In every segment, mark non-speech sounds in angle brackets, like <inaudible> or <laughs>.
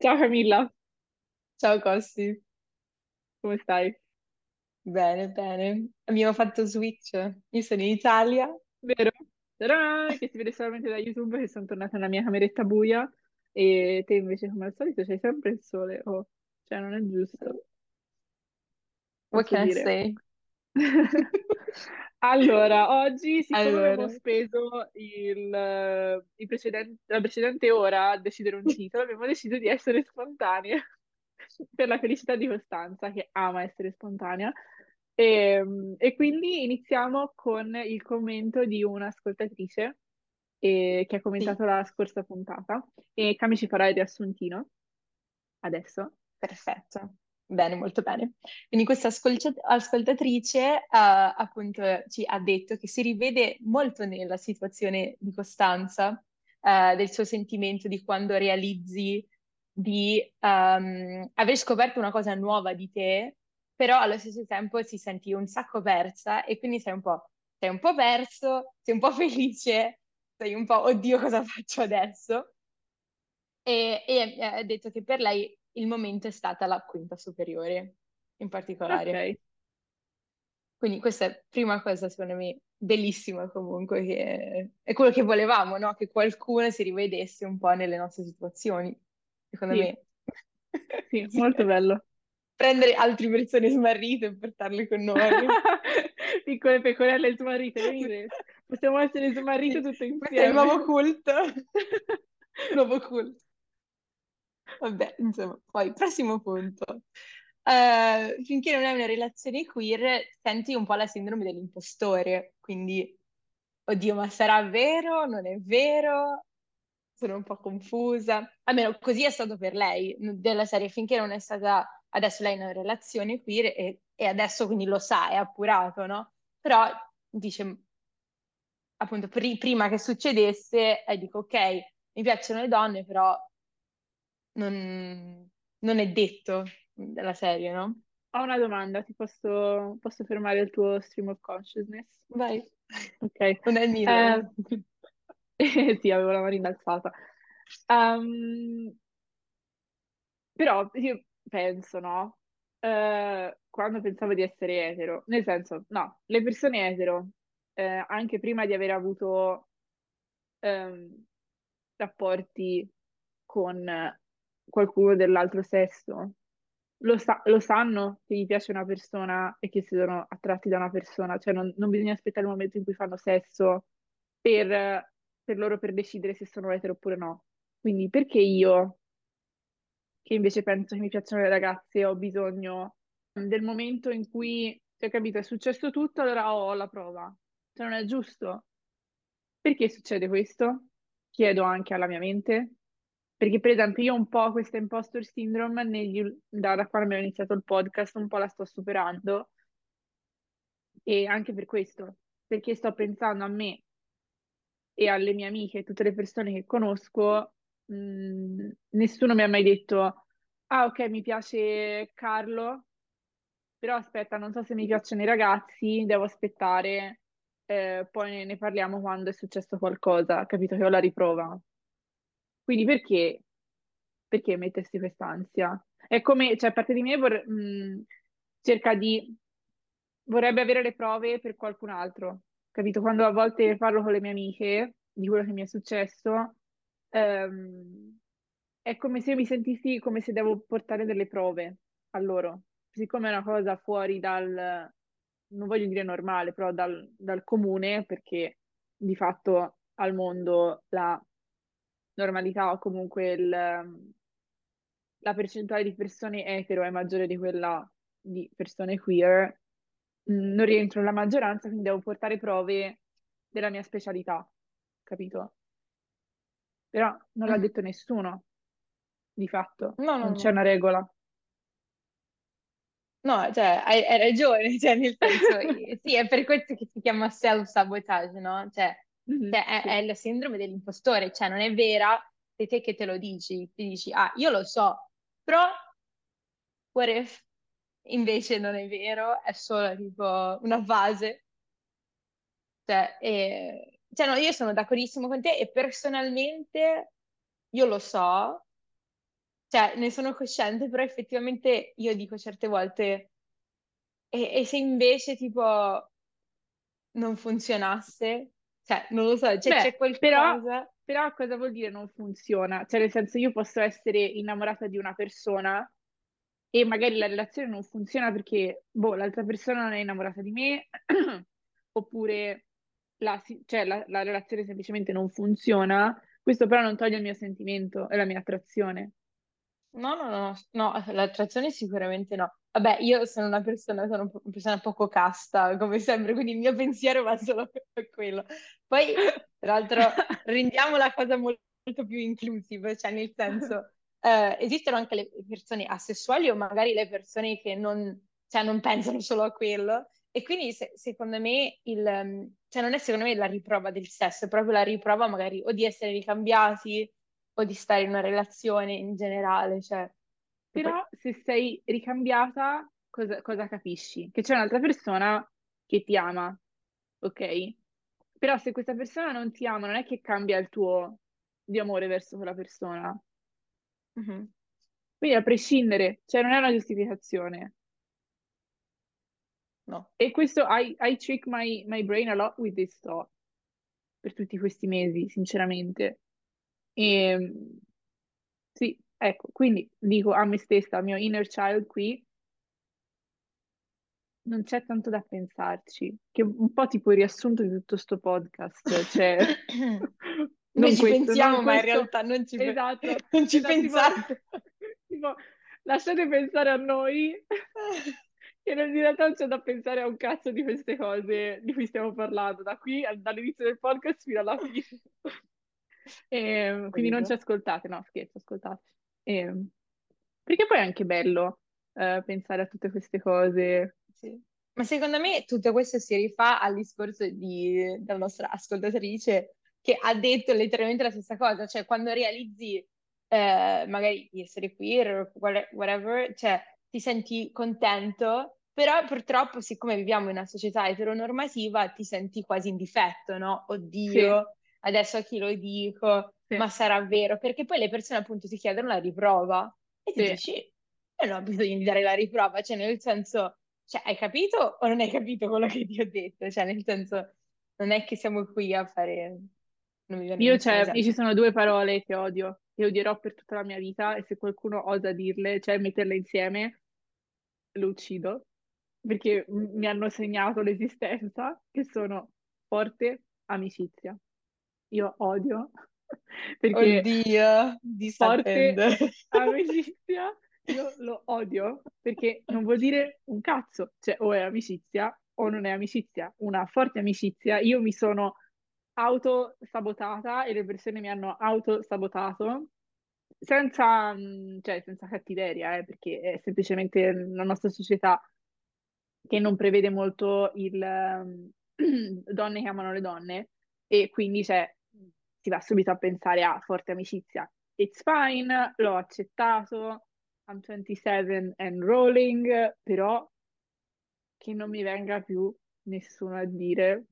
Ciao Camilla, Ciao Costi, come stai? bene, bene. Abbiamo fatto switch. Io sono in Italia. Vero? Ta-da! Che si vede solamente da YouTube che sono tornata nella mia cameretta buia e te invece come al solito c'hai sempre il sole. Oh, cioè non è giusto, What posso can I dire. say? <laughs> Allora, oggi, siccome avevo Allora, speso il, il precedente- la precedente ora a decidere un <laughs> titolo, abbiamo deciso di essere spontanee <laughs> per la felicità di Costanza, che ama essere spontanea. E, e quindi iniziamo con il commento di un'ascoltatrice eh, che ha sì, commentato la scorsa puntata. E Cami ci farà il riassuntino adesso. perfetto. Bene, molto bene. Quindi questa ascolta- ascoltatrice eh, appunto ci ha detto che si rivede molto nella situazione di Costanza, eh, del suo sentimento di quando realizzi di ehm, aver scoperto una cosa nuova di te, però allo stesso tempo ti senti un sacco persa e quindi sei un po', sei un po' perso, sei un po' <laughs> felice, sei un po', oddio, cosa faccio adesso? E, e eh, ha detto che per lei il momento è stata la quinta superiore, in particolare. Ok. Quindi questa è prima cosa, secondo me, bellissima comunque, che è quello che volevamo, no? Che qualcuno si rivedesse un po' nelle nostre situazioni, secondo Sì, me. sì, molto bello. <laughs> Prendere altre persone smarrite e portarle con noi. <laughs> Piccole pecorelle smarrite, venite. Possiamo essere smarrite tutte questo è il nuovo insieme. culto. Nuovo culto. <laughs> Vabbè, insomma, poi, prossimo punto. Eh, finché non hai una relazione queer, senti un po' la sindrome dell'impostore, quindi, oddio, ma sarà vero? Non è vero? Sono un po' confusa. Almeno così è stato per lei, della serie, finché non è stata, adesso lei in una relazione queer e, e adesso quindi lo sa, è appurato, no? Però dice, appunto, pri- prima che succedesse, eh, dico, ok, mi piacciono le donne, però non, non è detto della serie, no? Ho una domanda, ti posso, posso fermare il tuo stream of consciousness? Vai, Ok. non è il Eh, mio. <laughs> sì, avevo la mano innalzata. Ehm, però io penso, no? Eh, quando pensavo di essere etero, nel senso, no, le persone etero, eh, anche prima di aver avuto ehm, rapporti con qualcuno dell'altro sesso, lo, sa- lo sanno che gli piace una persona e che si sono attratti da una persona, cioè non, non bisogna aspettare il momento in cui fanno sesso per, per loro per decidere se sono etero oppure no. Quindi perché io, che invece penso che mi piacciono le ragazze, ho bisogno del momento in cui, cioè, capito, è successo tutto, allora ho la prova. Cioè, non è giusto. Perché succede questo? Chiedo anche alla mia mente. Perché, per esempio, io un po' questa imposter syndrome negli da, da quando abbiamo iniziato il podcast, un po' la sto superando. E anche per questo, perché sto pensando a me e alle mie amiche e tutte le persone che conosco, mh, nessuno mi ha mai detto, ah, ok, mi piace Carlo, però aspetta, non so se mi piacciono i ragazzi, devo aspettare, eh, poi ne parliamo quando è successo qualcosa, capito che ho la riprova. Quindi perché, perché mettersi quest'ansia? È come, cioè, parte di me vor- mh, cerca di, vorrebbe avere le prove per qualcun altro, capito? Quando a volte parlo con le mie amiche di quello che mi è successo, ehm, è come se io mi sentissi come se devo portare delle prove a loro, siccome è una cosa fuori dal, non voglio dire normale, però dal, dal comune, perché di fatto al mondo la normalità o comunque il- la percentuale di persone etero è maggiore di quella di persone queer, mh, non rientro nella maggioranza, quindi devo portare prove della mia specialità, capito? Però non l'ha Mhm. detto nessuno, di fatto, No, no, non c'è no. una regola. No, cioè, hai, hai ragione, <laughs> cioè, nel senso, sì, è per questo che si chiama self-sabotage, no? Cioè, Cioè, è, sì. è la sindrome dell'impostore, cioè, non è vera sei te che te lo dici, ti dici, ah, io lo so, però, what if invece non è vero, è solo tipo una fase, cioè, e- cioè, no, io sono d'accordissimo con te e personalmente io lo so, cioè, ne sono cosciente, però effettivamente io dico certe volte, e, e se invece tipo non funzionasse? Cioè, non lo so, cioè, Beh, c'è però, qualcosa... però cosa vuol dire non funziona? Cioè, nel senso, io posso essere innamorata di una persona e magari la relazione non funziona perché, boh, l'altra persona non è innamorata di me, <clears throat> oppure la, cioè, la, la relazione semplicemente non funziona. Questo però non toglie il mio sentimento e la mia attrazione. No, no, no, no, l'attrazione sicuramente no. Vabbè, io sono una persona, sono una persona poco casta, come sempre, quindi il mio pensiero va solo a quello. Poi, tra l'altro, <laughs> rendiamo la cosa molto, molto più inclusive, cioè nel senso, <laughs> eh, esistono anche le persone asessuali o magari le persone che non, cioè, non pensano solo a quello. E quindi se- secondo me il, cioè non è secondo me la riprova del sesso, è proprio la riprova magari o di essere ricambiati o di stare in una relazione in generale, cioè, Però se sei ricambiata, cosa, cosa capisci? Che c'è un'altra persona che ti ama, ok? Però se questa persona non ti ama, non è che cambia il tuo di amore verso quella persona. Mhm. Quindi a prescindere, cioè non è una giustificazione. no. E questo, I, I trick my, my brain a lot with this thought per tutti questi mesi, sinceramente. E sì, ecco, quindi dico a me stessa, al mio inner child qui, non c'è tanto da pensarci, che è un po' tipo il riassunto di tutto sto podcast, cioè <coughs> Noi non ci questo, pensiamo, ma in realtà non ci, esatto, <laughs> non ci esatto, tipo, pensate. <laughs> tipo, lasciate pensare a noi, <laughs> che in realtà non c'è da pensare a un cazzo di queste cose di cui stiamo parlando, da qui, al- dall'inizio del podcast fino alla fine. E, quindi non ci ascoltate, no, scherzo, ascoltate. E, perché poi è anche bello eh, pensare a tutte queste cose. Sì. Ma secondo me tutto questo si rifà al discorso di- della nostra ascoltatrice che ha detto letteralmente la stessa cosa, cioè quando realizzi eh, magari di essere whate- whatever, cioè ti senti contento, però purtroppo siccome viviamo in una società eteronormativa ti senti quasi in difetto, no? Oddio, adesso a chi lo dico? sì, Ma sarà vero? Perché poi le persone appunto ti chiedono la riprova e ti sì. dici, io non ho bisogno di dare la riprova, cioè nel senso cioè, hai capito o non hai capito quello che ti ho detto? Cioè, nel senso, non è che siamo qui a fare... Io, cioè, io ci esempio. sono due parole che odio, che odierò per tutta la mia vita e se qualcuno osa dirle, cioè metterle insieme, lo uccido, perché mi hanno segnato l'esistenza, che sono forte amicizia. Io odio, <laughs> perché Oddio, forte disattende. <laughs> amicizia, <laughs> io lo odio, perché non vuol dire un cazzo, cioè o è amicizia o non è amicizia. Una forte amicizia, io mi sono autosabotata e le persone mi hanno autosabotato senza, mh, cioè, senza cattiveria, eh, perché è semplicemente la nostra società che non prevede molto il ehm, <clears throat> donne che amano le donne e quindi cioè, si va subito a pensare a forte amicizia. It's fine, l'ho accettato, I'm 27 and rolling, però che non mi venga più nessuno a dire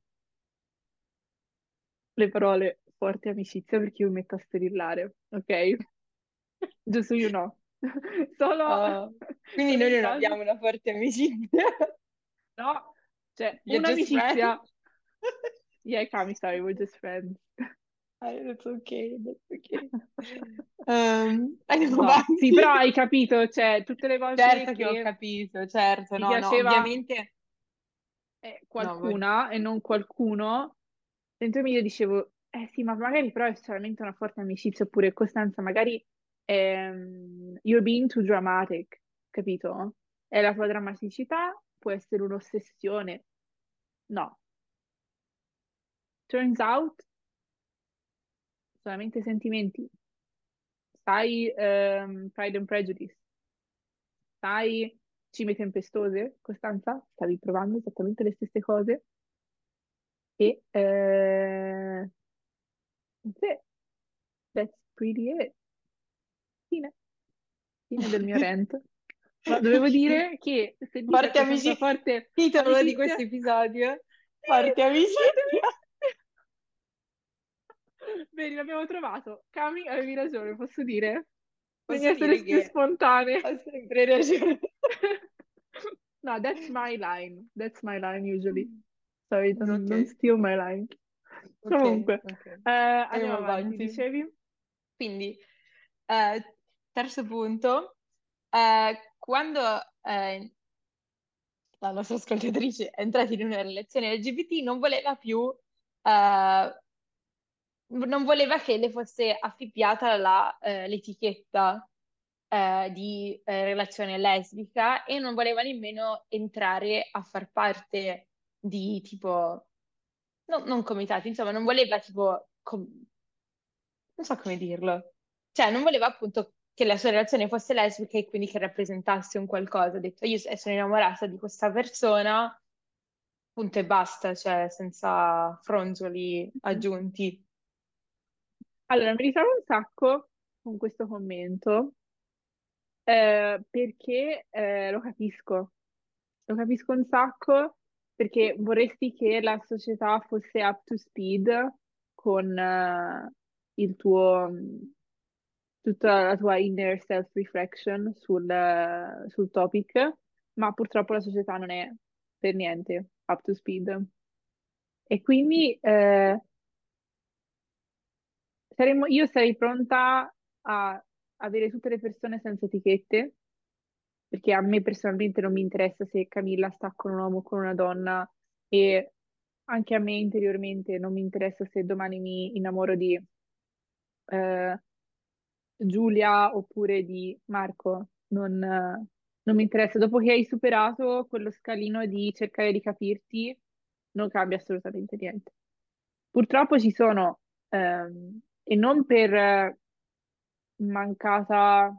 le parole forte amicizia perché io mi metto a strillare, ok? <laughs> Giusto io no. <laughs> Solo, Oh, Quindi noi non <laughs> abbiamo una forte amicizia. no, cioè You're un'amicizia. Yeah, Kami, sorry, we're just friends. That's okay, that's okay. <laughs> <laughs> Andiamo No, sì, però hai capito, cioè, tutte le volte Certo che ho capito, certo, no, no, piaceva ovviamente... eh, No, vai. qualcuna e non qualcuno, dentro me io dicevo, eh sì, ma magari però è solamente una forte amicizia, oppure Costanza, magari ehm, you're being too dramatic, capito? È la tua drammaticità, può essere un'ossessione. No, turns out, solamente sentimenti. Sai, ehm, Pride and Prejudice, sai, Cime Tempestose, Costanza, stavi provando esattamente le stesse cose e eh, sì, that's pretty it. Fine, fine del mio rant. <laughs> Ma dovevo dire che se dite Forte amicizia. forte Titolo di amicizia, questo episodio. Forte amicizia. Bene, l'abbiamo trovato. Cami, avevi ragione, posso dire? Posso essere dire più che spontanee. ho sempre ragione. <laughs> No, that's my line. That's my line usually. Sorry, don't, Ok, don't steal my line. ok, Comunque, ok. eh, andiamo avanti. avanti. Dicevi? Quindi, eh, terzo punto, eh, quando eh, la nostra ascoltatrice è entrata in una relazione LGBT non voleva più, eh, non voleva che le fosse affibbiata la, eh, l'etichetta eh, di eh, relazione lesbica e non voleva nemmeno entrare a far parte di tipo, no- non comitati, insomma, non voleva tipo, com- non so come dirlo, cioè non voleva appunto che la sua relazione fosse lesbica e quindi che rappresentasse un qualcosa. Ha detto, io sono innamorata di questa persona, punto e basta, cioè senza fronzoli aggiunti. Allora, mi ritrovo un sacco con questo commento eh, perché eh, lo capisco. Lo capisco un sacco perché vorresti che la società fosse up to speed con eh, il tuo, tutta la tua inner self-reflection sul, eh, sul topic, ma purtroppo la società non è per niente up to speed. E quindi eh, saremmo- io sarei pronta a avere tutte le persone senza etichette, perché a me personalmente non mi interessa se Camilla sta con un uomo o con una donna e anche a me interiormente non mi interessa se domani mi innamoro di eh, Giulia oppure di Marco, non, non mi interessa. Dopo che hai superato quello scalino di cercare di capirti, non cambia assolutamente niente. Purtroppo ci sono, ehm, e non per eh, mancata,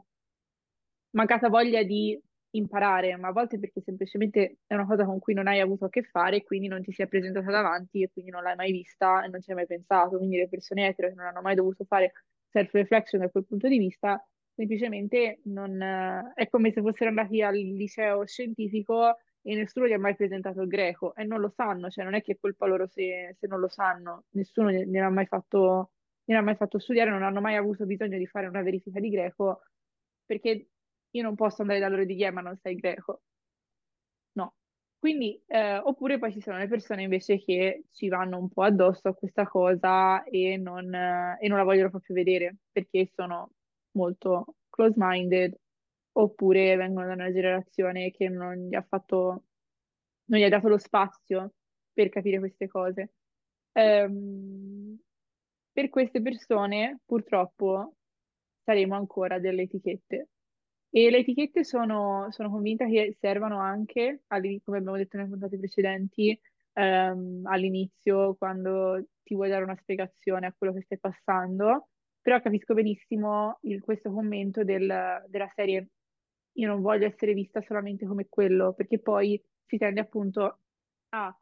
mancata voglia di imparare, ma a volte perché semplicemente è una cosa con cui non hai avuto a che fare e quindi non ti si è presentata davanti e quindi non l'hai mai vista e non ci hai mai pensato. Quindi le persone etero che non hanno mai dovuto fare self-reflection da quel punto di vista, semplicemente non, eh, è come se fossero andati al liceo scientifico e nessuno gli ha mai presentato il greco e non lo sanno, cioè non è che è colpa loro se, se non lo sanno, nessuno gliene ha mai fatto, gliene ha mai fatto studiare, non hanno mai avuto bisogno di fare una verifica di greco perché io non posso andare da loro "Eh, ma non sai greco. No. Quindi, eh, oppure poi ci sono le persone invece che ci vanno un po' addosso a questa cosa e non, eh, e non la vogliono proprio vedere perché sono molto close-minded oppure vengono da una generazione che non gli ha fatto, non gli ha dato lo spazio per capire queste cose. Ehm, per queste persone, purtroppo, saremo ancora delle etichette. E le etichette sono, sono convinta che servano anche, come abbiamo detto nelle puntate precedenti, ehm, all'inizio, quando ti vuoi dare una spiegazione a quello che stai passando, però capisco benissimo il- questo commento del- della serie io non voglio essere vista solamente come quello, perché poi si tende appunto a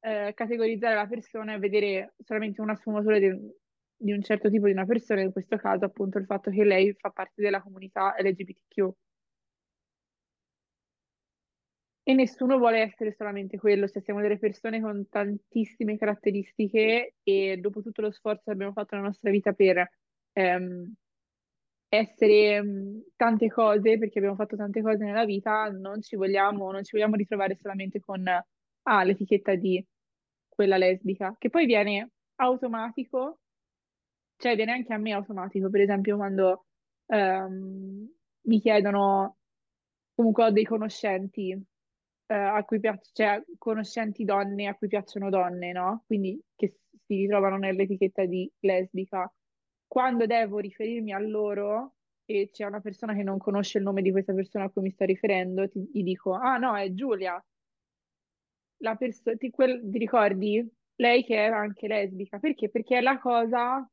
eh, categorizzare la persona e vedere solamente una sfumatura di, di un certo tipo di una persona, in questo caso appunto il fatto che lei fa parte della comunità LGBTQ. E nessuno vuole essere solamente quello, cioè siamo delle persone con tantissime caratteristiche e dopo tutto lo sforzo che abbiamo fatto nella nostra vita per ehm, essere mh, tante cose, perché abbiamo fatto tante cose nella vita, non ci vogliamo, non ci vogliamo ritrovare solamente con ah, l'etichetta di quella lesbica, che poi viene automatico, cioè viene anche a me automatico, per esempio quando ehm, mi chiedono, comunque ho dei conoscenti eh, a cui piace, cioè conoscenti donne a cui piacciono donne, no? Quindi che si ritrovano nell'etichetta di lesbica. Quando devo riferirmi a loro e c'è una persona che non conosce il nome di questa persona a cui mi sto riferendo, ti, gli dico, ah no, è Giulia. La perso- ti, quel- ti ricordi? Lei che era anche lesbica. Perché? Perché è la cosa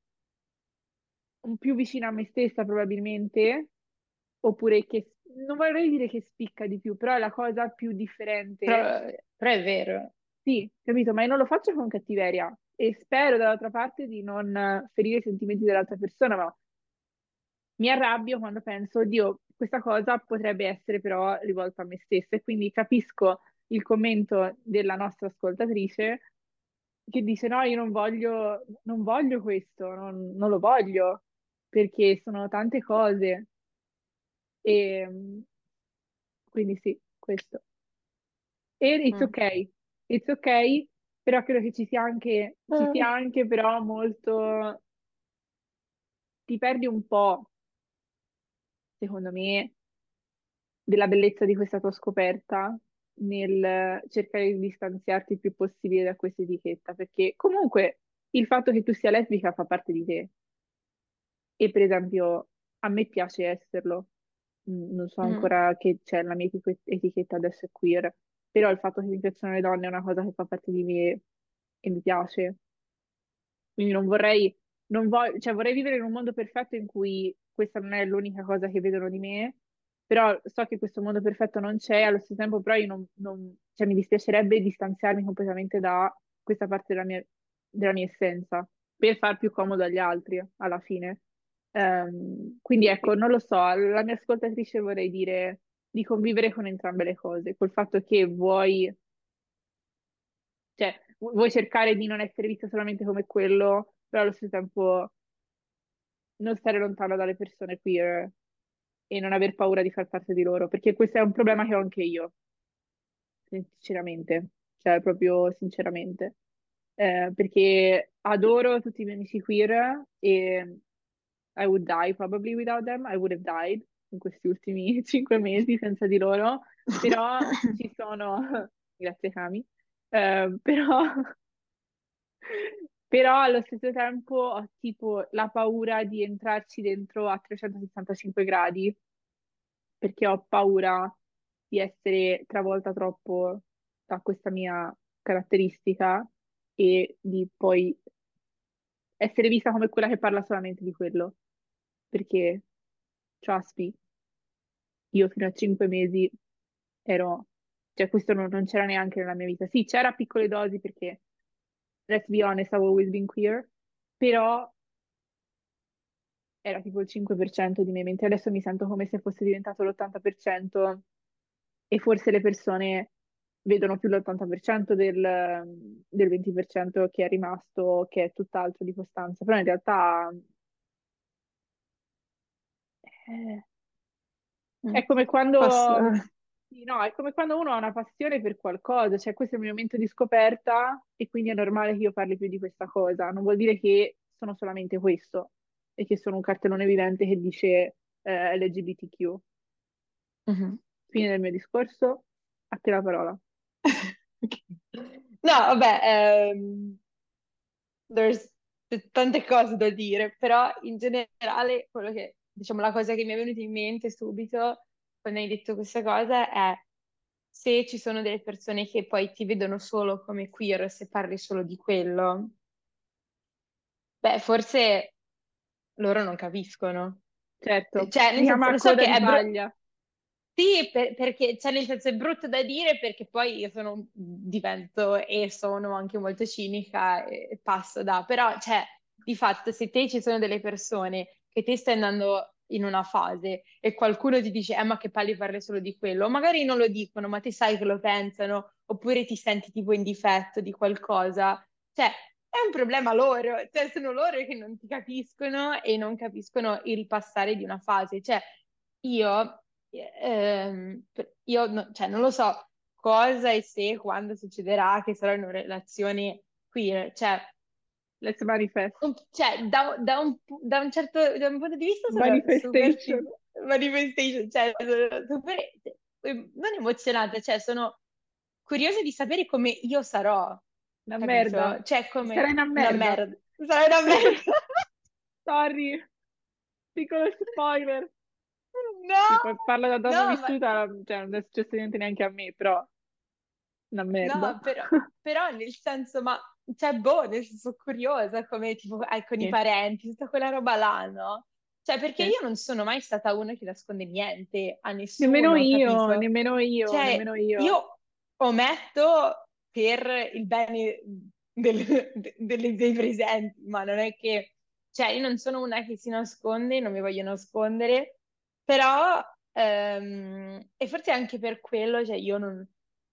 più vicina a me stessa probabilmente, oppure che, non vorrei dire che spicca di più, però è la cosa più differente. Però, però è vero. Sì, capito, ma io non lo faccio con cattiveria e spero dall'altra parte di non eh, ferire i sentimenti dell'altra persona, ma mi arrabbio quando penso, oddio, questa cosa potrebbe essere però rivolta a me stessa e quindi capisco il commento della nostra ascoltatrice che dice no, io non voglio, non voglio questo, non, non lo voglio perché sono tante cose E quindi sì, questo. E it's Mm. ok, it's ok, però credo che ci sia anche, ci sia Ah. anche però molto, ti perdi un po', secondo me, della bellezza di questa tua scoperta nel cercare di distanziarti il più possibile da questa etichetta, perché comunque il fatto che tu sia lesbica fa parte di te. E per esempio, a me piace esserlo. Mm, Non so Mhm. ancora che c'è la mia etiche- etichetta adesso è queer, però il fatto che mi piacciono le donne è una cosa che fa parte di me e mi piace. Quindi non vorrei, non voglio, cioè vorrei vivere in un mondo perfetto in cui questa non è l'unica cosa che vedono di me, però so che questo mondo perfetto non c'è, allo stesso tempo però io non, non- cioè, mi dispiacerebbe distanziarmi completamente da questa parte della mia, della mia essenza per far più comodo agli altri alla fine. Ehm, quindi ecco, non lo so, alla mia ascoltatrice vorrei dire di convivere con entrambe le cose, col fatto che vuoi cioè, vu- vuoi cercare di non essere vista solamente come quello, però allo stesso tempo non stare lontano dalle persone queer e non aver paura di far parte di loro, perché questo è un problema che ho anche io, sinceramente, cioè proprio sinceramente. Eh, perché adoro tutti i miei amici queer e I would die probably without them, I would have died in questi ultimi <laughs> cinque mesi senza di loro, però <laughs> ci sono, <laughs> grazie Cami, Eh, però Però allo stesso tempo ho tipo la paura di entrarci dentro a 365 gradi perché ho paura di essere travolta troppo da questa mia caratteristica e di poi essere vista come quella che parla solamente di quello. Perché, trust me, io fino a 5 mesi ero, cioè questo non, non c'era neanche nella mia vita. Sì, c'era a piccole dosi perché, let's be honest, I've always been queer, però era tipo il 5% di me, mentre adesso mi sento come se fosse diventato l'80% e forse le persone vedono più l'80% del, del 20% che è rimasto, che è tutt'altro di costanza, però in realtà eh, è come Posso... quando, sì, no, è come quando uno ha una passione per qualcosa, cioè questo è il mio momento di scoperta e quindi è normale che io parli più di questa cosa, non vuol dire che sono solamente questo e che sono un cartellone vivente che dice eh, LGBTQ. Mhm. Fine del mio discorso, a te la parola. <laughs> Ok. No, vabbè, ehm, there's tante cose da dire, però in generale quello che, diciamo, la cosa che mi è venuta in mente subito quando hai detto questa cosa è se ci sono delle persone che poi ti vedono solo come queer se parli solo di quello, beh, forse loro non capiscono. Certo, Cioè, nel senso, so che è brutto. Sì, per- perché, cioè, nel senso è brutto da dire perché poi io sono, divento e sono anche molto cinica e, e passo da, però, cioè, di fatto, se te ci sono delle persone che ti stai andando in una fase e qualcuno ti dice, eh, ma che palle parli solo di quello, magari non lo dicono, ma te sai che lo pensano, oppure ti senti tipo in difetto di qualcosa, cioè, è un problema loro, cioè, sono loro che non ti capiscono e non capiscono il passare di una fase, cioè, io ehm, io no- cioè, non lo so cosa e se, quando succederà che sarò in una relazione queer, cioè, Let's manifest. cioè, da, da un, da un certo da un punto di vista sono super Manifestation. fi- manifestation, cioè, super, eh, non emozionata, cioè, sono curiosa di sapere come io sarò, Una merda. capito? Cioè, Sarai come una una merda. merda, sarà una merda. <laughs> Sorry, piccolo spoiler. No, poi parlo da donna no, ma vissuta, cioè non è successo niente neanche a me, però una merda. No, però, <laughs> però nel senso, ma cioè, boh, nel senso curiosa come tipo eh, con i Sì, parenti, tutta quella roba là, no? Cioè, perché sì. io non sono mai stata una che nasconde niente a Nemmeno nessuno, io, capito? nemmeno io, Cioè, nemmeno io. io ometto per il bene del- de- delle- dei presenti, ma non è che, cioè, io non sono una che si nasconde, non mi voglio nascondere, però, ehm, e forse anche per quello, cioè, io non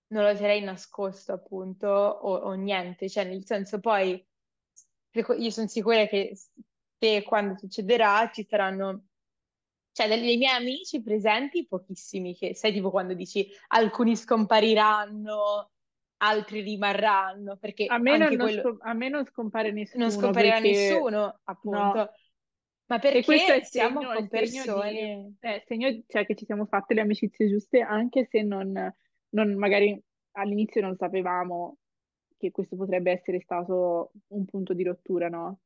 non lo terrei nascosto, appunto, o, o niente, cioè nel senso poi io sono sicura che se quando succederà ci saranno cioè dei miei amici presenti, pochissimi, che sai tipo quando dici alcuni scompariranno, altri rimarranno, perché A me non, quello scom- a me non scompare nessuno non scomparirà perché nessuno, appunto, no. ma E questo è perché siamo segno, con segno di, persone... è segno, cioè, che ci siamo fatte le amicizie giuste, anche se non, non- magari all'inizio non sapevamo che questo potrebbe essere stato un punto di rottura, no?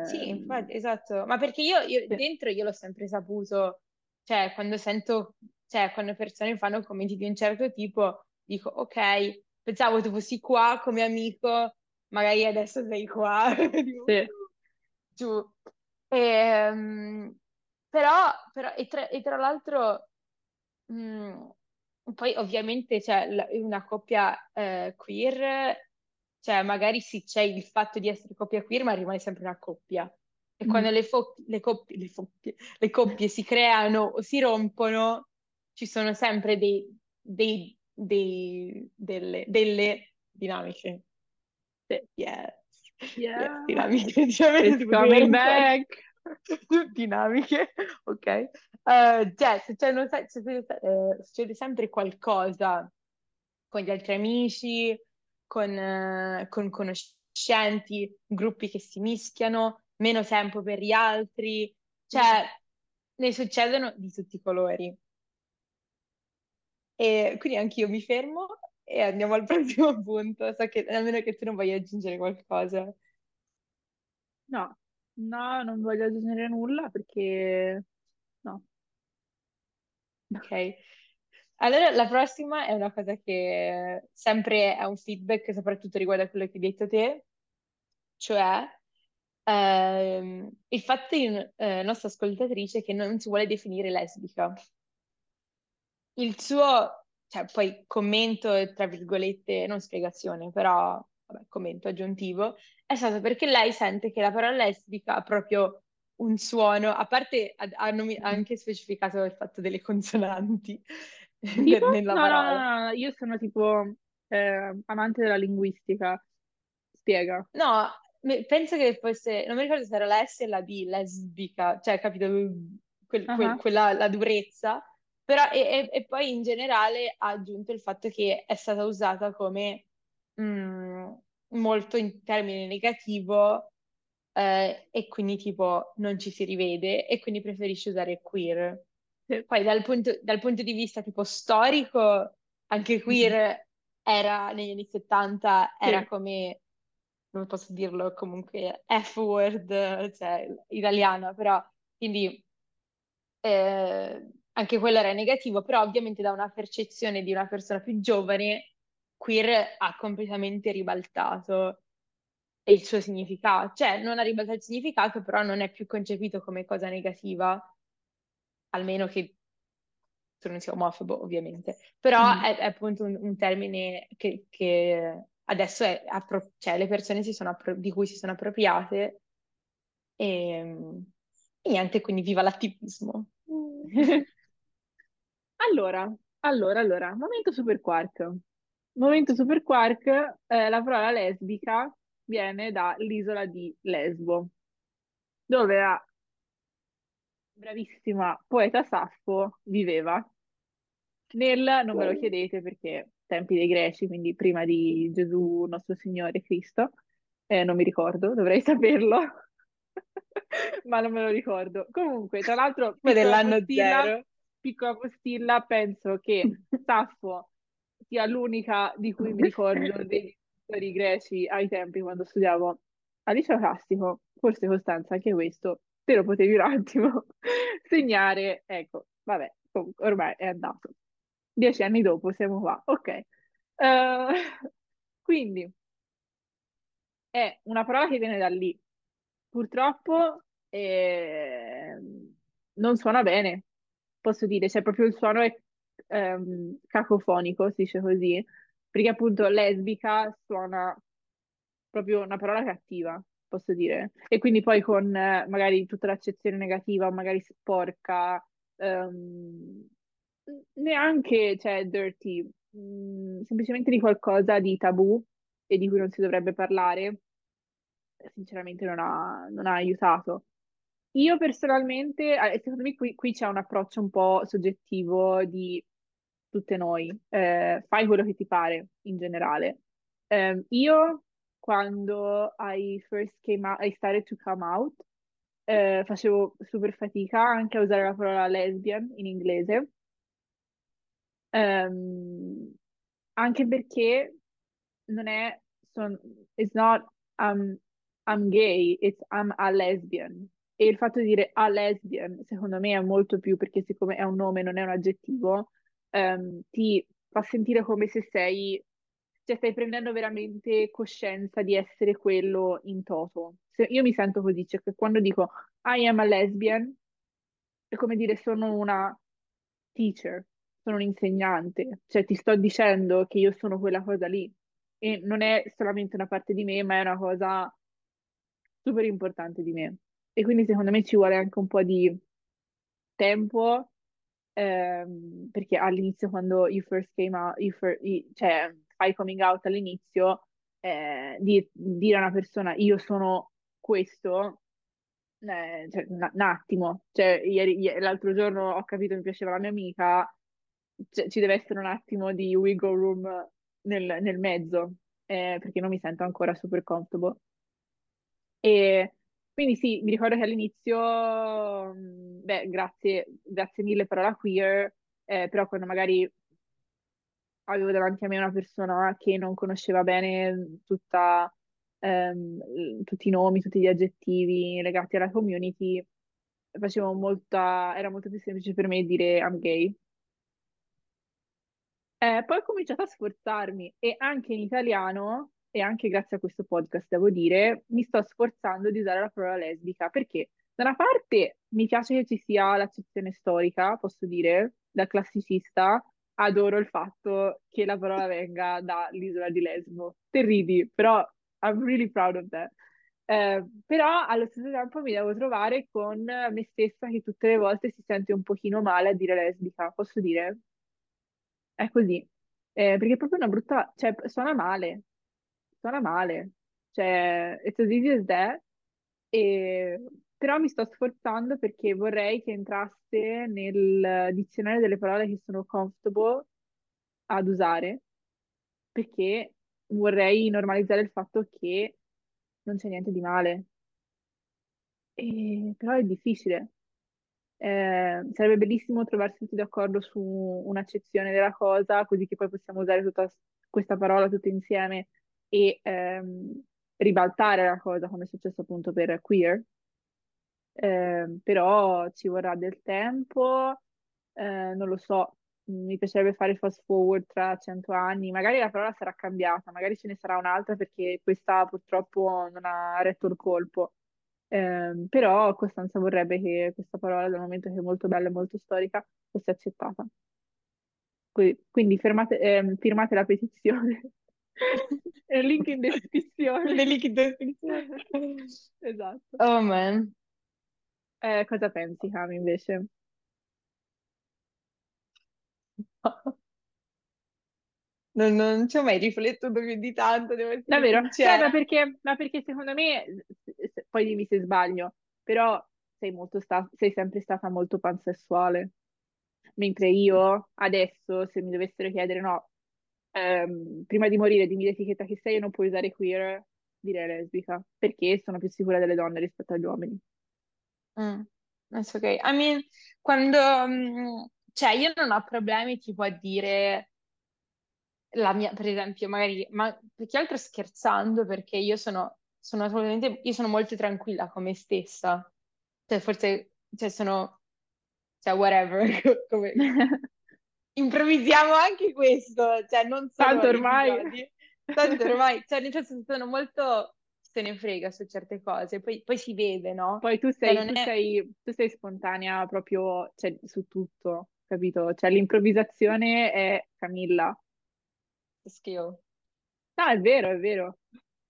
Sì, Ehm, infatti, esatto, ma perché io, io sì, dentro io l'ho sempre saputo, cioè quando sento, cioè quando persone fanno commenti di un certo tipo, dico ok, pensavo tu fossi qua come amico, magari adesso sei qua, <laughs> Dico, sì, giù. Ehm, però, però- e tra, e tra l'altro, mh, poi ovviamente c'è la- una coppia eh, queer, cioè magari sì c'è il fatto di essere coppia queer, ma rimane sempre una coppia. E Mm. quando le, fo- le coppie, le foppie- le coppie si creano o si rompono, ci sono sempre dei, dei- dei- delle, delle dinamiche. Yes, yes, Yeah, dinamiche, <laughs> diciamo it's coming back. <laughs> dinamiche, ok? Eh, cioè, succede, non sai- succede, eh, succede sempre qualcosa con gli altri amici, con, eh, con conoscenti, gruppi che si mischiano, meno tempo per gli altri, cioè ne succedono di tutti i colori. E quindi anch'io mi fermo e andiamo al <laughs> prossimo punto, so che almeno che tu non voglia aggiungere qualcosa. No, no, non voglio aggiungere nulla perché no. Ok. Allora, la prossima è una cosa che sempre è un feedback, soprattutto riguardo a quello che hai detto te, cioè ehm, il fatto di eh, nostra ascoltatrice che non si vuole definire lesbica. Il suo, cioè poi commento, tra virgolette, non spiegazione, però vabbè, commento aggiuntivo, è stato perché lei sente che la parola lesbica ha proprio un suono, a parte ha, ha nomi- ha Mm. anche specificato il fatto delle consonanti <laughs> Tipo? nel- nella No, no, no, parola. no, no, io sono tipo eh, amante della linguistica. Spiega. No, penso che fosse, non mi ricordo se era la S e la B, lesbica, cioè, capito, Quel- quel- Ah, quella, la durezza, però, e, e- e poi in generale ha aggiunto il fatto che è stata usata come mm, molto in termine negativo, eh, e quindi tipo non ci si rivede, e quindi preferisce usare queer. Poi dal punto, dal punto di vista tipo storico, anche queer era negli anni 70, era Sì, come come posso dirlo, comunque F-word, cioè italiana, però quindi eh, anche quello era negativo, però ovviamente da una percezione di una persona più giovane, queer ha completamente ribaltato il suo significato, cioè non ha ribaltato il significato, però non è più concepito come cosa negativa, almeno che tu non sia omofobo, ovviamente, però Mm. è, è appunto un, un termine che, che adesso è, appro- cioè le persone si sono appro- di cui si sono appropriate e, e niente, quindi viva l'attivismo. <laughs> Allora, allora, allora, momento super quark. Momento super quark, eh, la parola lesbica viene dall'isola di Lesbo, dove la bravissima poeta Saffo viveva. Nel, non me lo chiedete perché tempi dei greci, quindi prima di Gesù, nostro Signore Cristo, eh, non mi ricordo, dovrei <laughs> saperlo, ma non me lo ricordo. Comunque, tra l'altro, piccola dell'anno postilla, zero. piccola postilla, penso che Saffo sia l'unica di cui mi ricordo <laughs> dei scrittori greci ai tempi quando studiavo al liceo classico, forse Costanza anche questo, te lo potevi un attimo <laughs> segnare, ecco, vabbè, comunque ormai è andato. Dieci anni dopo siamo qua, ok. Eh, <laughs> quindi è una parola che viene da lì. Purtroppo ehm, non suona bene, posso dire, cioè proprio il suono è ehm, cacofonico, si dice così, perché appunto lesbica suona proprio una parola cattiva, posso dire. E quindi poi con eh, magari tutta l'accezione negativa, magari sporca, ehm, neanche, cioè, dirty, mm, semplicemente di qualcosa di tabù e di cui non si dovrebbe parlare, sinceramente non ha, non ha aiutato. io personalmente, secondo me qui, qui c'è un approccio un po' soggettivo di tutte noi. Eh, fai quello che ti pare in generale. Eh, io, quando I first came out, I started to come out, eh, facevo super fatica anche a usare la parola lesbian in inglese. Ehm, anche perché non è, son, it's not um, I'm gay, it's I'm a lesbian. E il fatto di dire a lesbian, secondo me, è molto più perché siccome è un nome, non è un aggettivo, ehm, ti fa sentire come se sei, cioè stai prendendo veramente coscienza di essere quello in toto. Se- io mi sento così, cioè che quando dico I am a lesbian, è come dire sono una teacher, sono un insegnante, cioè ti sto dicendo che io sono quella cosa lì. E non è solamente una parte di me, ma è una cosa super importante di me. E quindi secondo me ci vuole anche un po' di tempo, ehm, perché all'inizio quando you first came out, you fir- i- cioè fai coming out all'inizio, eh, di dire a una persona io sono questo, eh, cioè, un un attimo, cioè ieri, ieri- l'altro giorno ho capito mi piaceva la mia amica, cioè, ci deve essere un attimo di wiggle room nel, nel mezzo, eh, perché non mi sento ancora super comfortable. E quindi sì, mi ricordo che all'inizio, beh, grazie, grazie mille per la queer, eh, però quando magari avevo davanti a me una persona che non conosceva bene tutta, ehm, tutti i nomi, tutti gli aggettivi legati alla community, facevo molta, era molto più semplice per me dire I'm gay. Eh, poi ho cominciato a sforzarmi e anche in italiano, e anche grazie a questo podcast, devo dire, mi sto sforzando di usare la parola lesbica perché da una parte mi piace che ci sia l'accezione storica, posso dire, da classicista, adoro il fatto che la parola venga dall'isola di Lesbo. Te ridi, però I'm really proud of that. Eh, però allo stesso tempo mi devo trovare con me stessa che tutte le volte si sente un pochino male a dire lesbica, posso dire? È così. Eh, perché è proprio una brutta, cioè suona male, suona male. Cioè, it's as easy as that. E- Però mi sto sforzando perché vorrei che entrasse nel dizionario delle parole che sono comfortable ad usare, perché vorrei normalizzare il fatto che non c'è niente di male. E- Però è difficile. Eh, sarebbe bellissimo trovarsi tutti d'accordo su un'accezione della cosa, così che poi possiamo usare tutta questa parola tutte insieme e ehm, ribaltare la cosa, come è successo appunto per queer. Eh, però ci vorrà del tempo, eh, non lo so, mi piacerebbe fare fast forward tra cento anni, magari la parola sarà cambiata, magari ce ne sarà un'altra perché questa purtroppo non ha retto il colpo. Ehm, però Costanza vorrebbe che questa parola, dal momento che è molto bella e molto storica, fosse accettata. Qui- Quindi fermate- ehm, firmate la petizione. <laughs> Il link in descrizione. Le link in descrizione. <laughs> Esatto. Oh man. Eh, cosa pensi, Cami, invece? <laughs> Non, non ci ho mai riflettuto più di tanto, devo essere Davvero? Beh, ma perché, ma perché secondo me, poi dimmi se sbaglio, però sei molto sta- sei sempre stata molto pansessuale. Mentre io adesso, se mi dovessero chiedere, no, ehm, prima di morire dimmi l'etichetta che sei e non puoi usare queer, direi lesbica, perché sono più sicura delle donne rispetto agli uomini. Mm, that's okay. I mean, quando, mm, cioè, io non ho problemi tipo a dire la mia, per esempio, magari, ma più che altro scherzando, perché io sono, sono assolutamente, io sono molto tranquilla con me stessa. Cioè, forse, cioè, sono, cioè, whatever, <laughs> come, <laughs> improvvisiamo anche questo, cioè, non solo Tanto ormai... episodi. Tanto ormai, cioè, nel senso, sono molto, se ne frega su certe cose, poi, poi si vede, no? Poi tu Cioè, sei, tu è sei, tu sei spontanea proprio, cioè, su tutto, capito? Cioè l'improvvisazione è Camilla. skill. No, è vero, è vero,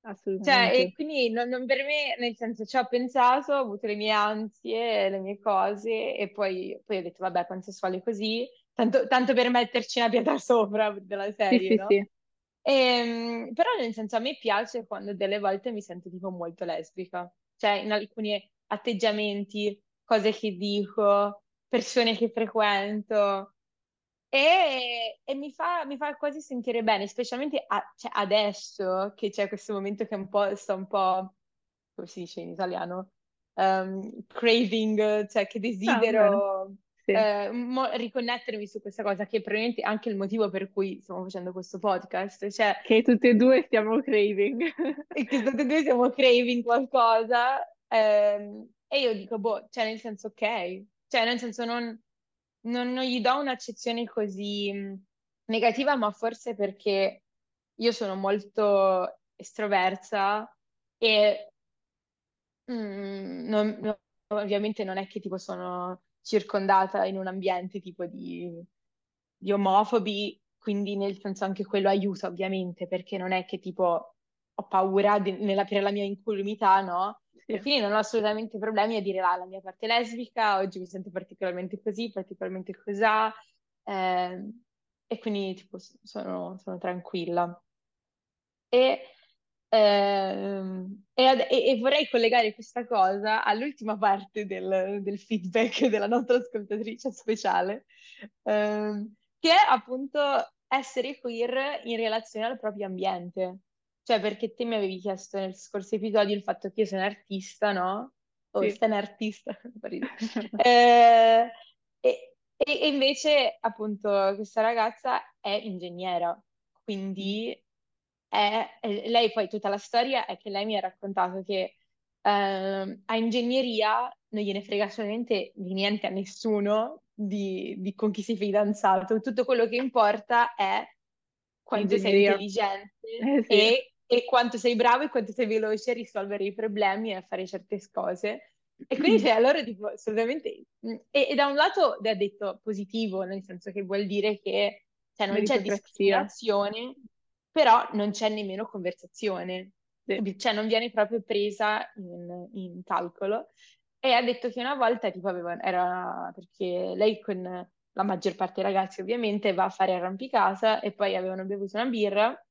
Cioè, e assolutamente. quindi non, non per me, nel senso, ci ho pensato, ho avuto le mie ansie, le mie cose, e poi, poi ho detto, vabbè, pansessuale così, tanto, tanto per metterci una pietra sopra della serie, sì, no? sì. Ehm, però, nel senso, a me piace quando delle volte mi sento tipo molto lesbica. Cioè, in alcuni, atteggiamenti, cose che dico, persone che frequento. E, e mi fa, mi fa quasi sentire bene, specialmente a- cioè, adesso che c'è questo momento che un po', sto un po', come si dice in italiano, um, craving, cioè che Ah, bene. Sì. eh, mo- riconnettermi su questa cosa, che è probabilmente anche il motivo per cui stiamo facendo questo podcast, cioè Che tutte e due stiamo craving. <laughs> e che tutti e due stiamo craving qualcosa, ehm, e io dico, boh, cioè nel senso ok, cioè nel senso non, non- non gli do un'accezione così mh, negativa, ma forse perché io sono molto estroversa e mm, non- non- ovviamente non è che tipo sono circondata in un ambiente tipo di, di omofobi, quindi nel senso anche quello aiuta ovviamente, perché non è che tipo ho paura di- nell'aprire la mia incolumità, no? E quindi non ho assolutamente problemi a dire la, la mia parte lesbica, oggi mi sento particolarmente così, particolarmente cosà, ehm, e quindi tipo sono, sono tranquilla. E, e ad- e- e vorrei collegare questa cosa all'ultima parte del, del feedback <laughs> della nostra ascoltatrice speciale, ehm, che è appunto essere queer in relazione al proprio ambiente. Cioè, perché te mi avevi chiesto nel scorso episodio il fatto che io sono artista, no? O Sì. stai un artista. <laughs> <laughs> Eh, e, e- e invece, appunto, questa ragazza è ingegnera, quindi è- lei poi tutta la storia è che lei mi ha raccontato che ehm, a ingegneria non gliene frega assolutamente di niente a nessuno di, di con chi si è fidanzato. Tutto quello che importa è quanto sei Ingegneria. intelligente Eh sì. e, e quanto sei bravo e quanto sei veloce a risolvere i problemi e a fare certe cose. E quindi <clears throat> cioè, allora tipo assolutamente... E, e da un lato ha detto positivo, nel senso che vuol dire che cioè, non c'è discriminazione, però non c'è nemmeno conversazione, cioè non viene proprio presa in, in calcolo. E ha detto che una volta, tipo, aveva, era perché lei con la maggior parte dei ragazzi ovviamente va a fare arrampicata e poi avevano bevuto una birra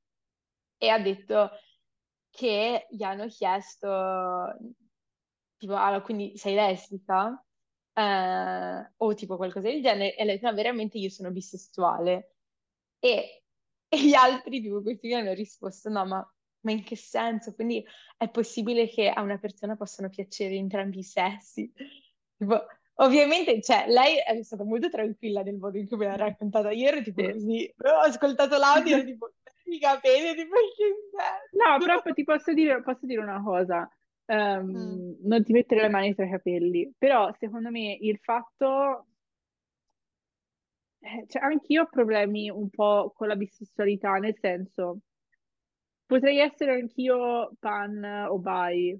e ha detto che gli hanno chiesto, tipo, "Ah, quindi sei lesbica? Eh, o tipo qualcosa del genere, e lei ha detto, no, veramente io sono bisessuale. E, e gli altri, tipo, questi hanno risposto, no, ma, ma in che senso? Quindi è possibile che a una persona possano piacere entrambi i sessi? Tipo, ovviamente, cioè, lei è stata molto tranquilla nel modo in cui me l'ha raccontata. Io ero tipo Sì. così, ho ascoltato l'audio e ero tipo, i capelli, tipo, che No, però ti posso dire, posso dire una cosa. Ehm, Mm. non ti mettere le mani tra i capelli, però secondo me il fatto, cioè anch'io ho problemi un po' con la bisessualità, nel senso, potrei essere anch'io pan o bi,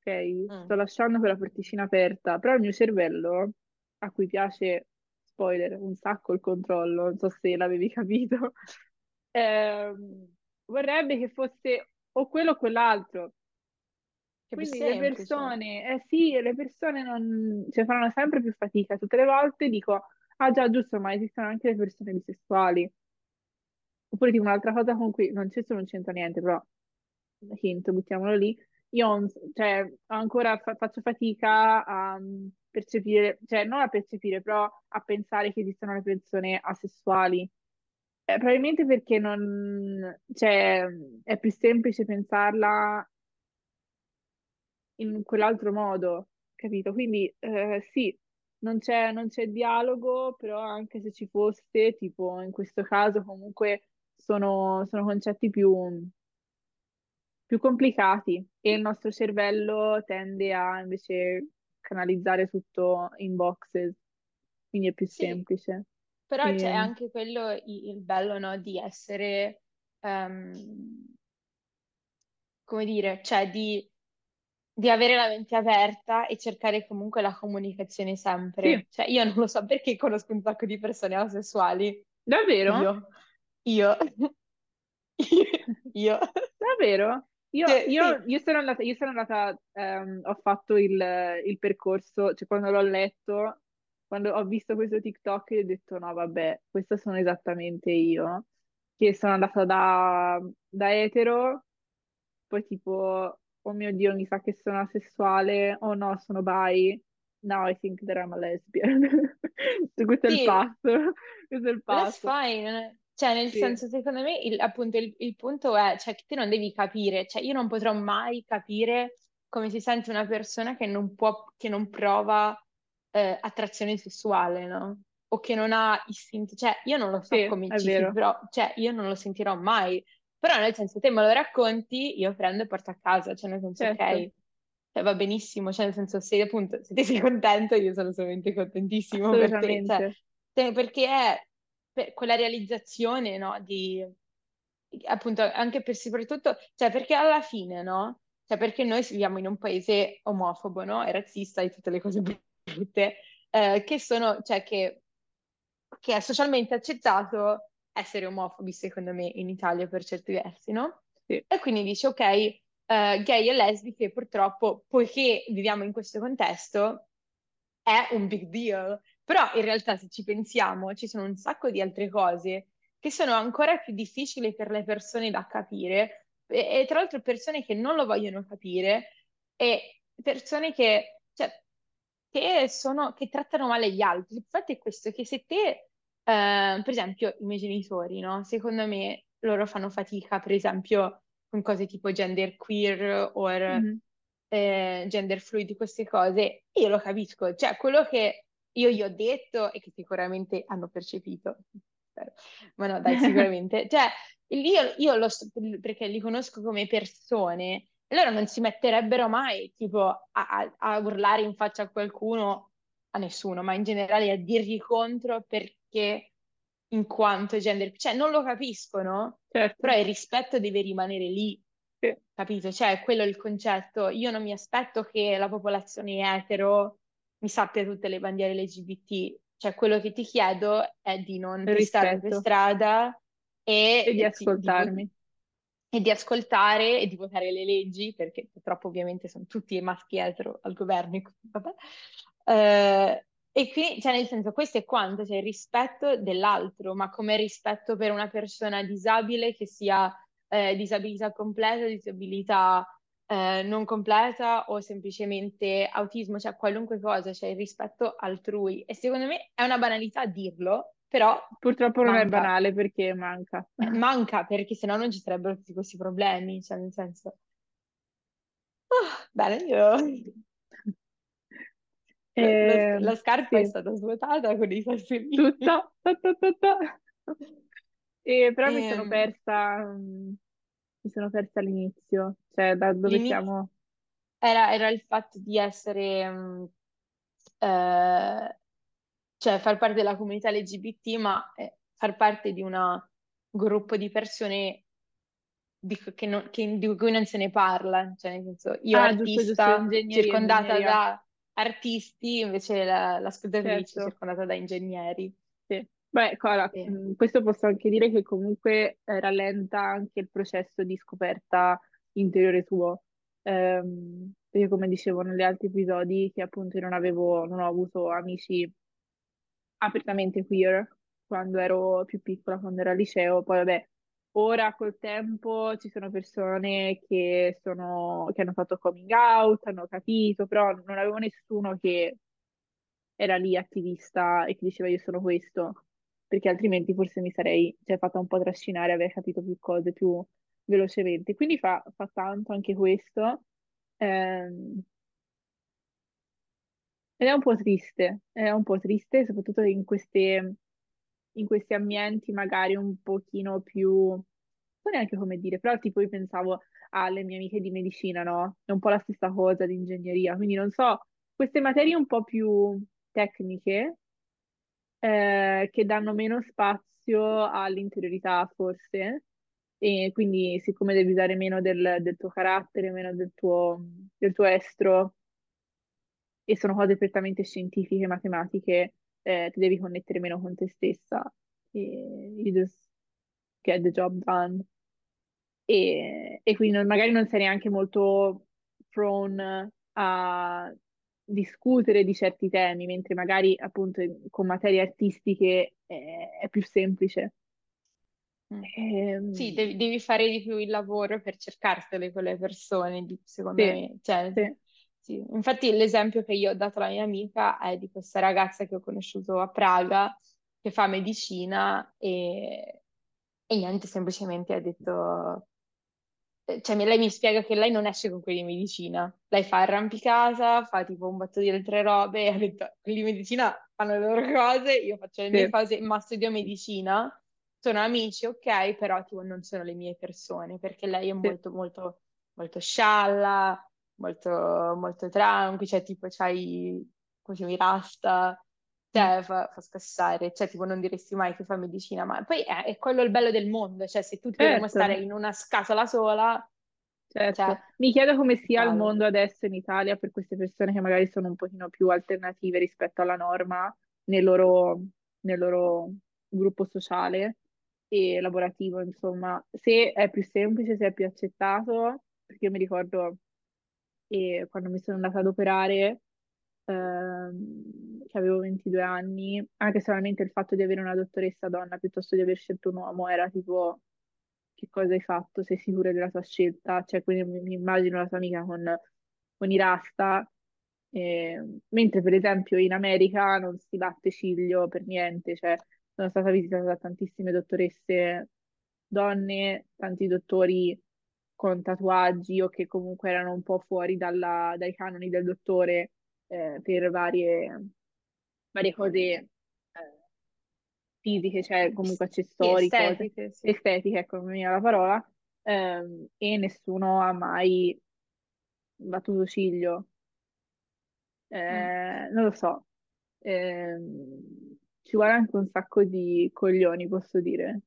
ok? Sto Mm. lasciando quella porticina aperta, però il mio cervello, a cui piace, spoiler, un sacco il controllo, non so se l'avevi <laughs> capito, ehm, vorrebbe che fosse o quello o quell'altro. Che Quindi le semplice. persone, eh sì, le persone non, cioè, faranno sempre più fatica. Tutte le volte dico, ah già, giusto, ma esistono anche le persone bisessuali. Oppure tipo un'altra cosa con cui non c'è non c'entra niente, però hint, buttiamolo lì. Io cioè, ancora fa- faccio fatica a mm, percepire, cioè non a percepire, però a pensare che esistano le persone asessuali. Eh, probabilmente perché non, cioè, è più semplice pensarla in quell'altro modo, capito? Quindi eh, sì, non c'è non c'è dialogo, però anche se ci fosse, tipo in questo caso comunque sono, sono concetti più, più complicati e il nostro cervello tende a invece canalizzare tutto in boxes, quindi è più Sì, semplice. però c'è E- anche quello il bello, no, di essere, ehm, come dire, cioè di, di avere la mente aperta e cercare comunque la comunicazione sempre. sì, Cioè io non lo so perché conosco un sacco di persone asessuali. davvero? Io, io, io. Davvero? Io, Cioè, io- sì, io sono andata, io sono andata ehm, ho fatto il, il percorso, cioè quando l'ho letto, quando ho visto questo TikTok, ho detto no, vabbè, questo sono esattamente io, che sono andata da, da etero, poi tipo oh mio Dio, mi sa che sono asessuale, o no, sono bi, now I think that I'm a lesbian. <laughs> Questo è il Sì, passo, <laughs> questo è il passo. Cioè, nel Sì, senso, secondo me, il, appunto, il, il punto è, cioè, che te non devi capire, cioè, io non potrò mai capire come si sente una persona che non può, che non prova eh, attrazione sessuale, no? O che non ha istinto, cioè, io non lo sì, so come è ci si, però, cioè, io non lo sentirò mai. Però, nel senso, te me lo racconti, io prendo e porto a casa, cioè, nel senso, certo, ok, cioè, va benissimo, cioè, nel senso, se appunto, se te sei contento, io sono solamente contentissimo per te, cioè, te- perché è per quella realizzazione, no, di, appunto, anche per soprattutto, cioè, perché alla fine, no? Cioè, perché noi viviamo in un paese omofobo, no? E razzista e tutte le cose brutte, eh, che sono, cioè, che, che è socialmente accettato essere omofobi, secondo me, in Italia per certi versi, no? Sì, E quindi dici, ok, eh, gay e lesbiche, purtroppo, poiché viviamo in questo contesto, è un big deal. Però in realtà, se ci pensiamo, ci sono un sacco di altre cose che sono ancora più difficili per le persone da capire, e, e tra l'altro persone che non lo vogliono capire e persone che, cioè, che sono, che trattano male gli altri. Il fatto è questo, che se te, per esempio, i miei genitori, no? Secondo me loro fanno fatica, per esempio, con cose tipo gender queer o Mhm. eh, gender fluid, queste cose, io lo capisco, cioè quello che io gli ho detto e che sicuramente hanno percepito, ma no, dai, sicuramente, <laughs> cioè io, io lo so perché li conosco come persone, e loro non si metterebbero mai tipo a, a- a urlare in faccia a qualcuno, a nessuno, ma in generale a dirgli contro perché in quanto gender, cioè non lo capiscono, Certo, però il rispetto deve rimanere lì sì, Capito? Cioè, quello è il concetto. Io non mi aspetto che la popolazione etero mi sappia tutte le bandiere LGBT. Cioè, quello che ti chiedo è di non pistarmi per strada e di e di, di ascoltarmi. e di ascoltare e di votare le leggi, perché purtroppo ovviamente sono tutti maschi etero al governo. <laughs> vabbè. Eh, e quindi, cioè, nel senso, questo è quanto, cioè il rispetto dell'altro, ma come rispetto per una persona disabile che sia eh, disabilità completa, disabilità eh, non completa o semplicemente autismo, cioè qualunque cosa, cioè il rispetto altrui. E secondo me è una banalità dirlo, però Purtroppo non è manca. banale perché manca. Eh, manca perché sennò non ci sarebbero tutti questi problemi, cioè nel senso... Ah, bene, io... La, la- Eh, la scarpa è sì, stata svuotata con i tutta, ta, ta. E però mi sono Ehm, persa, mm, mi sono persa all'inizio, cioè da dove siamo. era, era il fatto di essere, eh, cioè far parte della comunità LGBT, ma eh, far parte di un gruppo di persone di, che non- che- di cui non se ne parla. Cioè, nel senso, io Ah, giusto, giusto, artista ingegneria, circondata da artisti, invece la, la scrittrice certo. circondata da ingegneri. Sì. Beh, Cora, Sì. mh, questo posso anche dire che comunque eh, rallenta anche il processo di scoperta interiore tuo. Ehm, perché come dicevo negli altri episodi, che appunto io non avevo, non ho avuto amici apertamente queer quando ero più piccola, quando ero al liceo. Poi vabbè, ora col tempo ci sono persone che sono, che hanno fatto coming out, hanno capito, però non avevo nessuno che era lì attivista e che diceva io sono questo, perché altrimenti forse mi sarei, cioè, fatta un po' trascinare, avrei capito più cose più velocemente. Quindi fa, fa tanto anche questo. ehm, ed è un po' triste, è un po' triste, soprattutto in queste, in questi ambienti magari un pochino più, non neanche come dire, però tipo io pensavo alle mie amiche di medicina, no? È un po' la stessa cosa di ingegneria, quindi non so, queste materie un po' più tecniche eh, che danno meno spazio all'interiorità, forse, e quindi siccome devi usare meno del, del tuo carattere, meno del tuo, del tuo estro, e sono cose prettamente scientifiche, matematiche, eh, ti devi connettere meno con te stessa, e you just get the job done. E, e quindi non- magari non sei neanche molto prone a discutere di certi temi, mentre magari appunto con materie artistiche è, è più semplice. Mm. Sì, Ehm, devi, devi fare di più il lavoro per cercartele quelle persone, di- secondo sì, me. Cioè, sì, sì. Infatti l'esempio che io ho dato alla mia amica è di questa ragazza che ho conosciuto a Praga, che fa medicina e, e niente, semplicemente ha detto cioè lei mi spiega che lei non esce con quelli di medicina, lei fa arrampicata, fa tipo un botto di altre robe e ha detto quelli di medicina fanno le loro cose, io faccio le mie sì, cose, ma studio medicina, sono amici, ok, però tipo non sono le mie persone, perché lei è sì. molto molto molto scialla, molto molto tranqui, cioè tipo c'hai come si chiama, i rasta, Mm. cioè fa, fa scassare, cioè tipo non diresti mai che fa medicina, ma poi è, è quello il bello del mondo, cioè se tutti dovremmo Certo, stare in una scatola sola, certo. cioè, Mi chiedo come sia il mondo adesso in Italia per queste persone che magari sono un pochino più alternative rispetto alla norma nel loro, nel loro gruppo sociale e lavorativo, insomma. Se è più semplice, se è più accettato, perché io mi ricordo che quando mi sono andata ad operare ehm, che avevo 22 anni, anche solamente il fatto di avere una dottoressa donna piuttosto di aver scelto un uomo era tipo, che cosa hai fatto? Sei sicura della tua scelta? Cioè, quindi mi, mi immagino la tua amica con, con i rasta, eh, mentre per esempio in America non si batte ciglio per niente, cioè sono stata visitata da tantissime dottoresse donne, tanti dottori con tatuaggi o che comunque erano un po' fuori dalla- dai canoni del dottore eh, per varie, varie cose eh, fisiche, cioè comunque accessori, cose estetiche, sì. estetiche, ecco, non mi viene la parola, ehm, e nessuno ha mai battuto ciglio. Mm. Eh, non lo so, Ehm, ci vuole anche un sacco di coglioni, posso dire,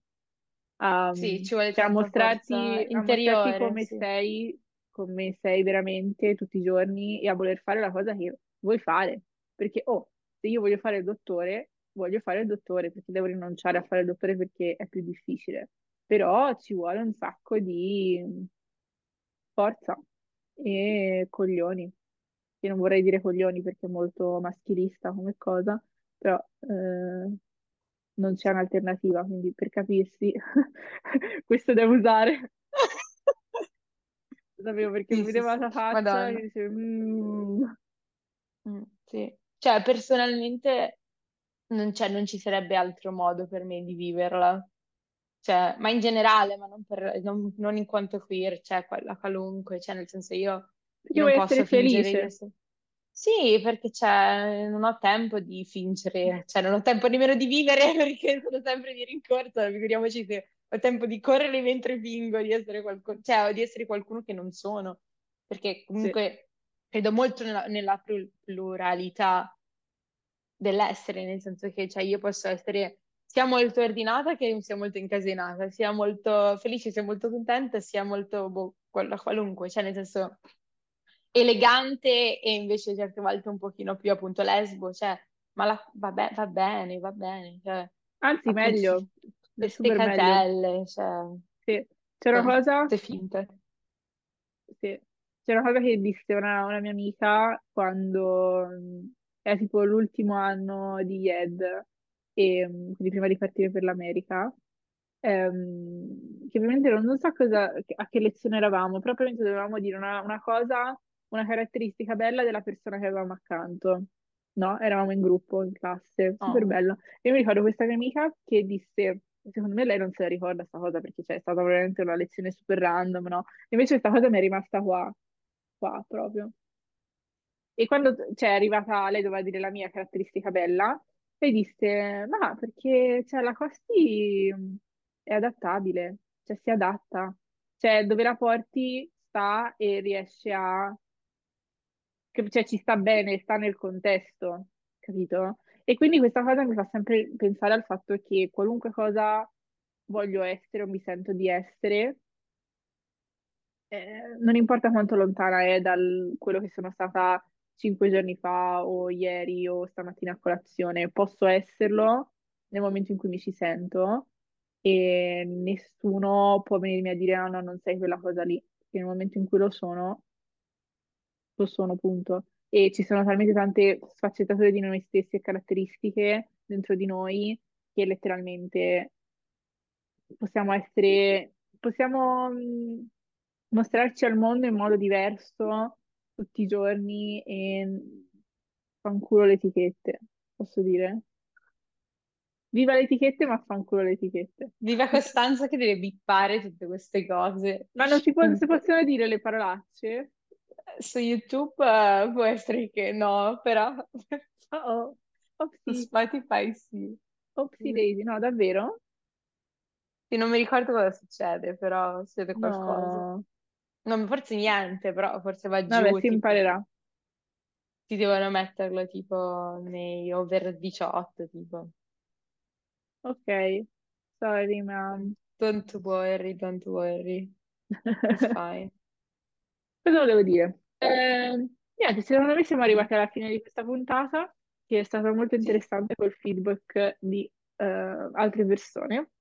a, Sì, ci vuole cioè a mostrarti, a mostrarti interiore, come sì. sei, come sei veramente tutti i giorni e a voler fare la cosa che vuoi fare. Perché, oh, se io voglio fare il dottore, voglio fare il dottore, perché devo rinunciare a fare il dottore perché è più difficile. Però ci vuole un sacco di forza e coglioni. Io non vorrei dire coglioni perché è molto maschilista come cosa, però eh, non c'è un'alternativa, quindi per capirsi, <laughs> questo devo usare. <laughs> Lo sapevo perché mi Sì, sì, vedeva sì, la faccia e dicevo, "Mm". Mm, sì. Cioè, personalmente non, c'è- non ci sarebbe altro modo per me di viverla. Cioè, ma in generale, ma non, per- non- non in quanto queer, cioè quella qualunque, cioè nel senso io, Perché io non vuoi essere posso fingere di felice. essere... Sì, perché cioè, non ho tempo di fingere, cioè non ho tempo nemmeno di vivere <laughs> perché sono sempre di rincorsa, figuriamoci se ho tempo di correre mentre fingo di essere qualcuno, cioè di essere qualcuno che non sono, perché Sì, comunque credo molto nella, nella plu- pluralità dell'essere, nel senso che cioè, io posso essere sia molto ordinata che sia molto incasinata, sia molto felice, sia molto contenta, sia molto boh, qual- qualunque, cioè nel senso elegante e invece certe volte un pochino più appunto lesbo, cioè ma la- vabbè, va bene, va bene, cioè anzi meglio, queste caselle, cioè Sì. C'è una sono cosa finte. Sì. C'è una cosa che disse una, una mia amica quando mh, era tipo l'ultimo anno di IED, e, mh, quindi prima di partire per l'America, ehm, che ovviamente non, non so cosa, a che lezione eravamo, però probabilmente dovevamo dire una, una cosa, una caratteristica bella della persona che avevamo accanto. No? Eravamo in gruppo, in classe, super Oh. bello. E io mi ricordo questa mia amica che disse, secondo me lei non se la ricorda sta cosa perché c'è stata veramente una lezione super random, no? Invece questa cosa mi è rimasta qua, qua proprio. E quando cioè, è arrivata, lei doveva dire la mia caratteristica bella, lei disse, ma perché cioè, la Costi è adattabile, cioè si adatta, cioè dove la porti sta e riesce a, cioè ci sta bene, sta nel contesto, capito? E quindi questa cosa mi fa sempre pensare al fatto che qualunque cosa voglio essere o mi sento di essere, eh, non importa quanto lontana è da quello che sono stata cinque giorni fa o ieri o stamattina a colazione, posso esserlo nel momento in cui mi ci sento e nessuno può venirmi a dire no, no, non sei quella cosa lì, perché nel momento in cui lo sono, lo sono, punto. E ci sono talmente tante sfaccettature di noi stessi e caratteristiche dentro di noi che letteralmente possiamo essere, possiamo mh, mostrarci al mondo in modo diverso tutti i giorni e fanculo le etichette, posso dire? Viva le etichette, ma fanculo le etichette. Viva Costanza che deve bippare tutte queste cose. Ma non si, può, si <laughs> possono dire le parolacce? Su YouTube eh, può essere che no, però <laughs> Oh oh, su Spotify sì. Opsi Daisy, no, davvero? Sì, non mi ricordo cosa succede, però succede qualcosa. No. Non, forse niente, però forse va giù. Vabbè, si tipo, imparerà. ti devono metterlo tipo nei over 18, tipo. Ok, sorry, ma'am. Don't worry, don't worry. It's <laughs> fine. Cosa volevo dire? Eh, niente, secondo me siamo arrivati alla fine di questa puntata, che è stata molto Sì. interessante col feedback di eh, altre persone.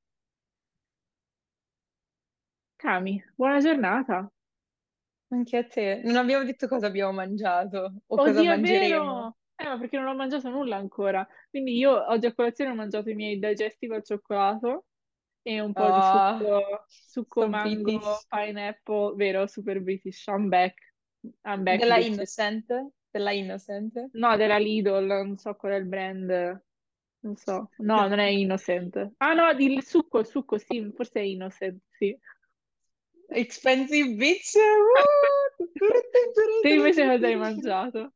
Cami, buona giornata. Anche a te. Non abbiamo detto cosa abbiamo mangiato o cosa Oddio, è mangeremo. vero! Eh, ma perché non ho mangiato nulla ancora. Quindi io oggi a colazione ho mangiato i miei digestive al cioccolato e un po' di Oh, succo, succo mango, British. pineapple, vero? Super British. I'm back. I'm back, Della. Innocent? Della Innocent? No, della Lidl, non so qual è il brand. Non so. No, non è Innocent. Ah no, il succo, il succo, sì, forse è Innocent, sì. Expensive bitch! <laughs> Te invece cosa hai mangiato?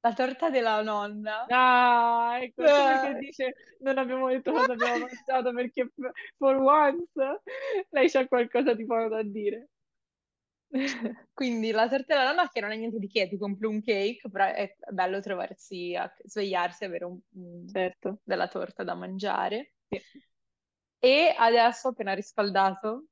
La torta della nonna. Ah, ecco, solo che Eh. dice non abbiamo detto cosa abbiamo mangiato perché for once lei c'ha qualcosa di buono da dire. <laughs> Quindi la torta della nonna che non è niente di che, è tipo un plum cake, però è bello trovarsi, a svegliarsi e avere un- un- Certo. della torta da mangiare. Sì. E adesso ho appena riscaldato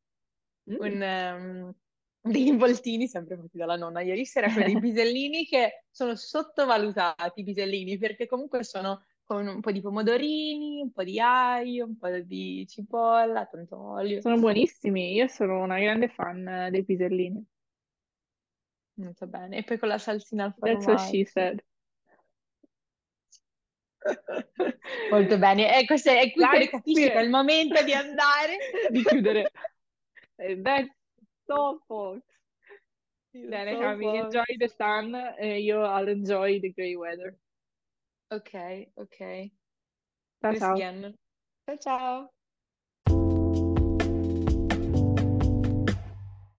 Mm. un, ehm, dei involtini sempre fatti dalla nonna ieri sera con dei <laughs> pisellini che sono sottovalutati, i pisellini, perché comunque sono con un po' di pomodorini, un po' di aglio, un po' di cipolla, tanto olio. Sono buonissimi, io sono una grande fan eh, dei pisellini. Molto bene. E poi con la salsina al That's what she said. <laughs> Molto bene. E questo è, è qui che Like, capisci che è il momento di andare. <laughs> di chiudere. Eh, That's so folks. Bene, So Cami, fun. enjoy the sun e io I'll enjoy the grey weather. Ok, ok. Ciao ciao. Ciao ciao.